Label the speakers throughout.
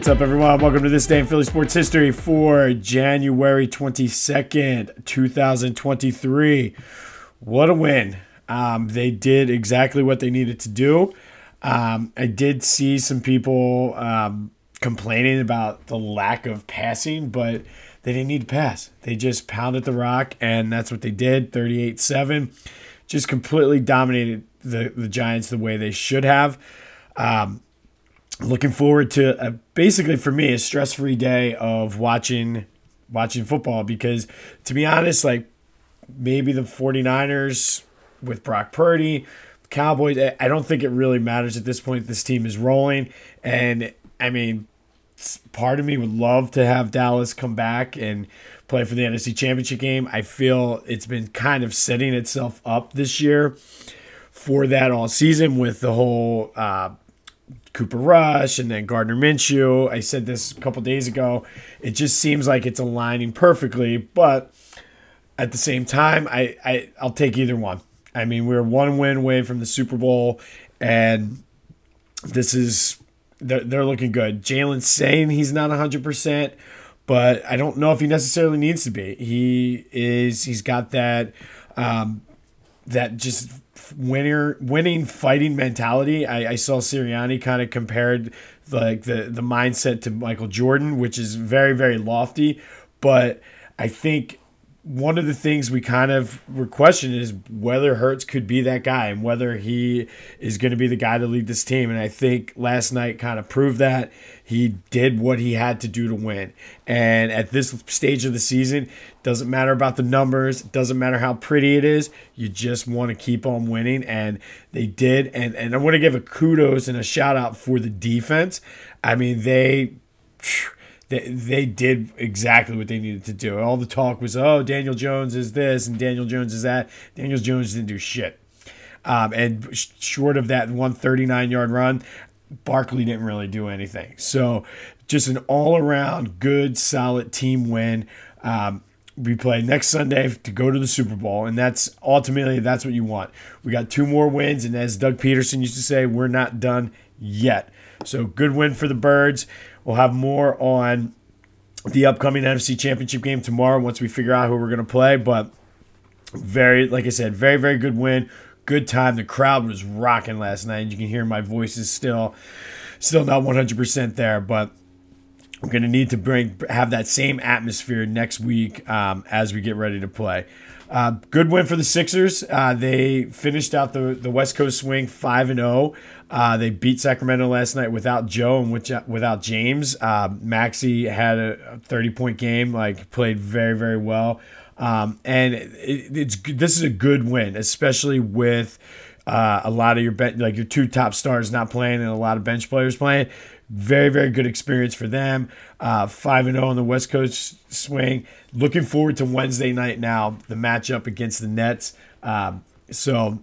Speaker 1: What's up, everyone? Welcome to this day in Philly sports history for January 22nd, 2023. What a win. Um, they did exactly what they needed to do. Um, I did see some people um, complaining about the lack of passing, but they didn't need to pass. They just pounded the rock, and that's what they did 38 7. Just completely dominated the, the Giants the way they should have. Um, looking forward to a, basically for me a stress-free day of watching watching football because to be honest like maybe the 49ers with Brock Purdy Cowboys I don't think it really matters at this point. This team is rolling. And I mean part of me would love to have Dallas come back and play for the NFC Championship game. I feel it's been kind of setting itself up this year for that all season with the whole uh, Cooper Rush and then Gardner Minshew. I said this a couple days ago. It just seems like it's aligning perfectly, but at the same time, I, I I'll take either one. I mean, we're one win away from the Super Bowl, and this is they're, they're looking good. Jalen's saying he's not hundred percent, but I don't know if he necessarily needs to be. He is. He's got that. Um, that just winner winning fighting mentality. I, I saw Sirianni kind of compared like the the mindset to Michael Jordan, which is very very lofty, but I think one of the things we kind of were questioning is whether Hurts could be that guy and whether he is going to be the guy to lead this team. And I think last night kind of proved that he did what he had to do to win. And at this stage of the season, doesn't matter about the numbers, doesn't matter how pretty it is. You just want to keep on winning, and they did. And and I want to give a kudos and a shout out for the defense. I mean, they. Phew, they, they did exactly what they needed to do. All the talk was, oh, Daniel Jones is this and Daniel Jones is that. Daniel Jones didn't do shit. Um, and short of that 139 yard run, Barkley didn't really do anything. So just an all around good, solid team win. Um, we play next Sunday to go to the Super Bowl, and that's ultimately that's what you want. We got two more wins, and as Doug Pederson used to say, we're not done yet. So good win for the Birds. We'll have more on the upcoming NFC Championship game tomorrow once we figure out who we're going to play. But very, like I said, very, very good win. Good time. The crowd was rocking last night. You can hear my voice is still, still not 100% there, but we're going to need to bring have that same atmosphere next week um, as we get ready to play. Uh, good win for the Sixers. Uh, they finished out the, the West Coast swing 5 and 0. Uh, they beat Sacramento last night without Joe and which, without James. Uh, Maxey had a 30 point game, like played very, very well. Um, and it, it's this is a good win, especially with uh, a lot of your like your two top stars not playing and a lot of bench players playing. Very, very good experience for them. Uh, five and zero oh on the West Coast swing. Looking forward to Wednesday night now, the matchup against the Nets. Um, so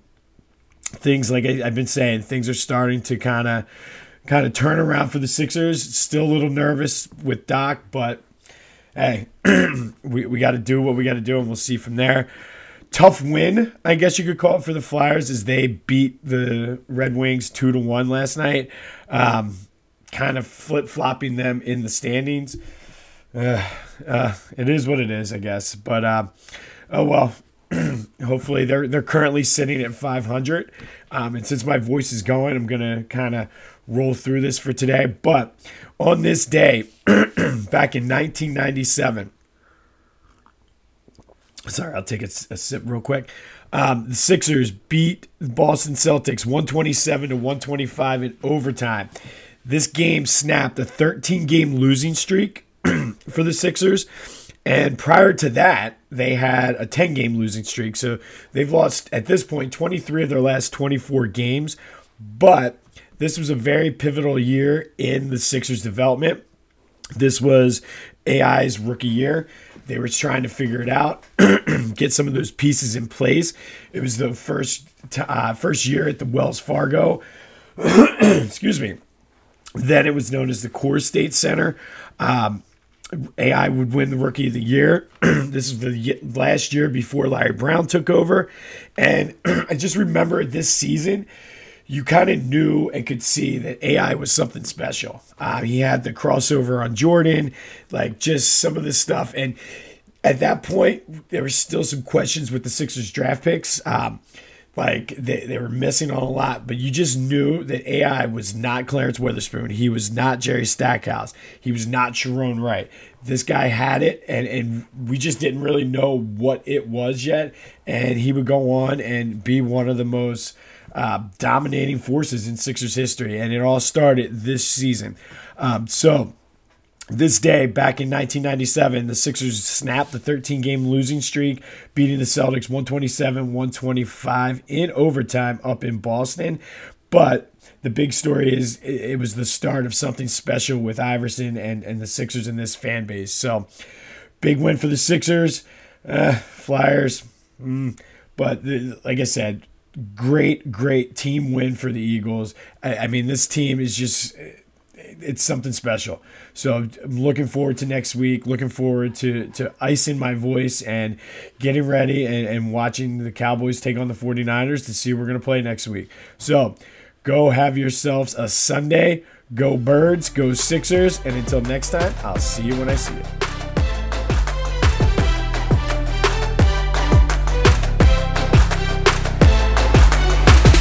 Speaker 1: things like I, have been saying, things are starting to kind of kind of turn around for the Sixers. Still a little nervous with Doc, but hey, we, we got to do what we got to do, and we'll see from there. Tough win, I guess you could call it for the Flyers, as they beat the Red Wings two to one last night. Um, kind of flip flopping them in the standings. Uh, uh, it is what it is, I guess. But uh, oh well. Hopefully, they're they're currently sitting at 500. Um, and since my voice is going, I'm gonna kind of roll through this for today. But on this day, back in 1997. Sorry, I'll take a, a sip real quick. Um, the Sixers beat the Boston Celtics 127 to 125 in overtime. This game snapped a 13 game losing streak for the Sixers. And prior to that, they had a 10 game losing streak. So they've lost at this point 23 of their last 24 games. But this was a very pivotal year in the Sixers' development. This was AI's rookie year. They were trying to figure it out, get some of those pieces in place. It was the first uh, first year at the Wells Fargo. excuse me then it was known as the CoreStates Center. Um, AI would win the Rookie of the Year. this is the last year before Larry Brown took over. And I just remember this season, you kind of knew and could see that AI was something special. Uh, he had the crossover on Jordan, like just some of this stuff. And at that point, there was still some questions with the Sixers draft picks. Um, like they, they were missing on a lot, but you just knew that AI was not Clarence Weatherspoon. He was not Jerry Stackhouse. He was not Sharone Wright. This guy had it, and, and we just didn't really know what it was yet. And he would go on and be one of the most uh, dominating forces in Sixers history. And it all started this season. Um, so this day back in 1997 the sixers snapped the 13 game losing streak beating the celtics 127-125 in overtime up in boston. But the big story is it was the start of something special with iverson and, and the sixers and this fan base. So big win for the sixers. Uh, flyers mm, but the, like i said great great team win for the eagles. I, I mean this team is just it's something special. So I'm looking forward to next week. Looking forward to to icing my voice and getting ready and, and watching the Cowboys take on the 49ers to see who we're gonna play next week. So go have yourselves a Sunday. Go birds, go Sixers, and until next time, I'll see you when I see you.